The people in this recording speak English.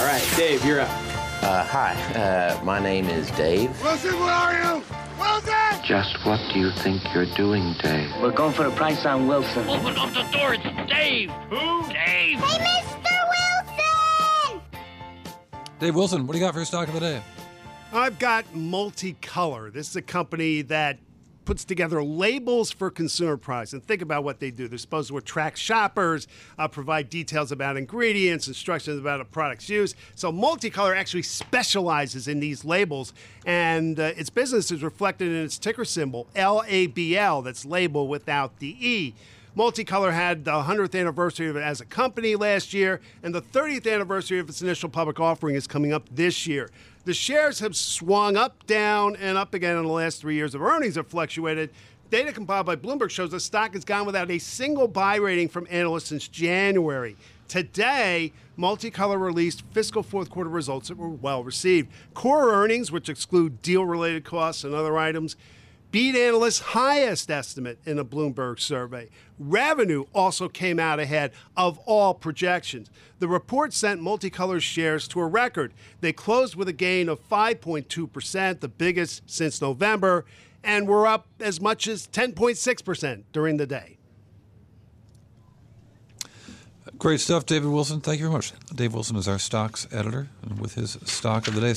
All right, Dave, you're up. Uh, hi, uh, my name is Dave. Wilson, where are you? Wilson! Just what do you think you're doing, Dave? We're going for a price on Wilson. Open up the door. It's Dave. Who? Dave. Hey, Mr. Wilson! Dave Wilson, what do you got for your stock of the day? I've got Multicolor. This is a company that puts together labels for consumer products. And think about what they do. They're supposed to attract shoppers, uh, provide details about ingredients, instructions about a product's use. So Multicolor actually specializes in these labels, and uh, its business is reflected in its ticker symbol, LABL, that's label without the E. Multicolor had the 100th anniversary of it as a company last year, and the 30th anniversary of its initial public offering is coming up this year. The shares have swung up, down, and up again in the last three years of earnings have fluctuated. Data compiled by Bloomberg shows the stock has gone without a single buy rating from analysts since January. Today, Multicolor released fiscal fourth quarter results that were well received. Core earnings, which exclude deal related costs and other items, beat analysts' highest estimate in a Bloomberg survey. Revenue also came out ahead of all projections. The report sent Multicolor's shares to a record. They closed with a gain of 5.2%, the biggest since November, and were up as much as 10.6% during the day. Great stuff, David Wilson. Thank you very much. Dave Wilson is our stocks editor, and with his stock of the day.